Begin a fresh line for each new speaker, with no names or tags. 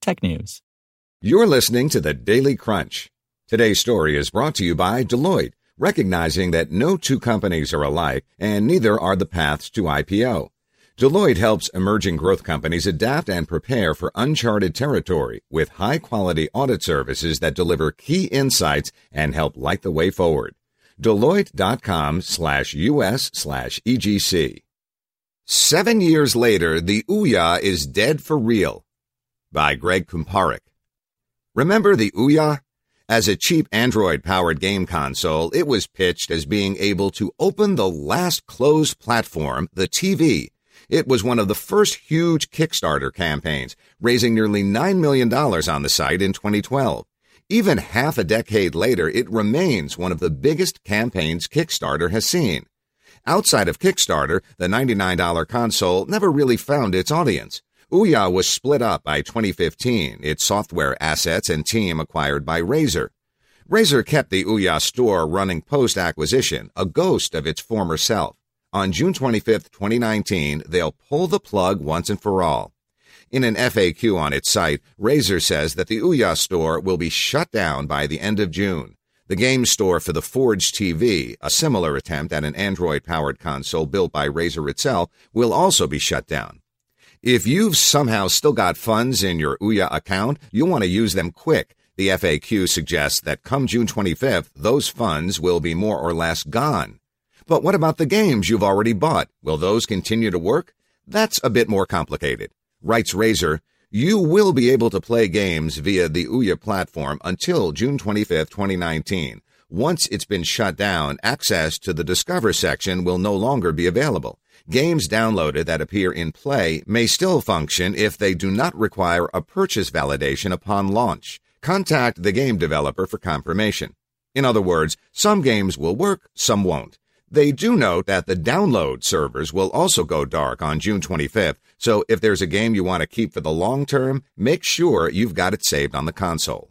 technews.
You're listening to the Daily Crunch. Today's story is brought to you by Deloitte, recognizing that no two companies are alike and neither are the paths to IPO. Deloitte helps emerging growth companies adapt and prepare for uncharted territory with high quality audit services that deliver key insights and help light the way forward. Deloitte.com slash US slash EGC. Seven years later, the Ouya is dead for real. By Greg Kumparak. Remember the Ouya? As a cheap Android powered game console, it was pitched as being able to open the last closed platform, the TV. It was one of the first huge Kickstarter campaigns, raising nearly $9 million on the site in 2012. Even half a decade later, it remains one of the biggest campaigns Kickstarter has seen. Outside of Kickstarter, the $99 console never really found its audience. Ouya was split up by 2015, its software assets and team acquired by Razer. Razer kept the Ouya store running post acquisition, a ghost of its former self. On June 25, 2019, they'll pull the plug once and for all. In an FAQ on its site, Razer says that the Ouya store will be shut down by the end of June. The game store for the Forge TV, a similar attempt at an Android powered console built by Razer itself, will also be shut down. If you've somehow still got funds in your Ouya account, you'll want to use them quick. The FAQ suggests that come June 25th, those funds will be more or less gone. But what about the games you've already bought? Will those continue to work? That's a bit more complicated. Writes Razer, you will be able to play games via the Ouya platform until June 25th, 2019. Once it's been shut down, access to the Discover section will no longer be available. Games downloaded that appear in Play may still function if they do not require a purchase validation upon launch. Contact the game developer for confirmation. In other words, some games will work, some won't. They do note that the download servers will also go dark on June 25th, so if there's a game you want to keep for the long term, make sure you've got it saved on the console.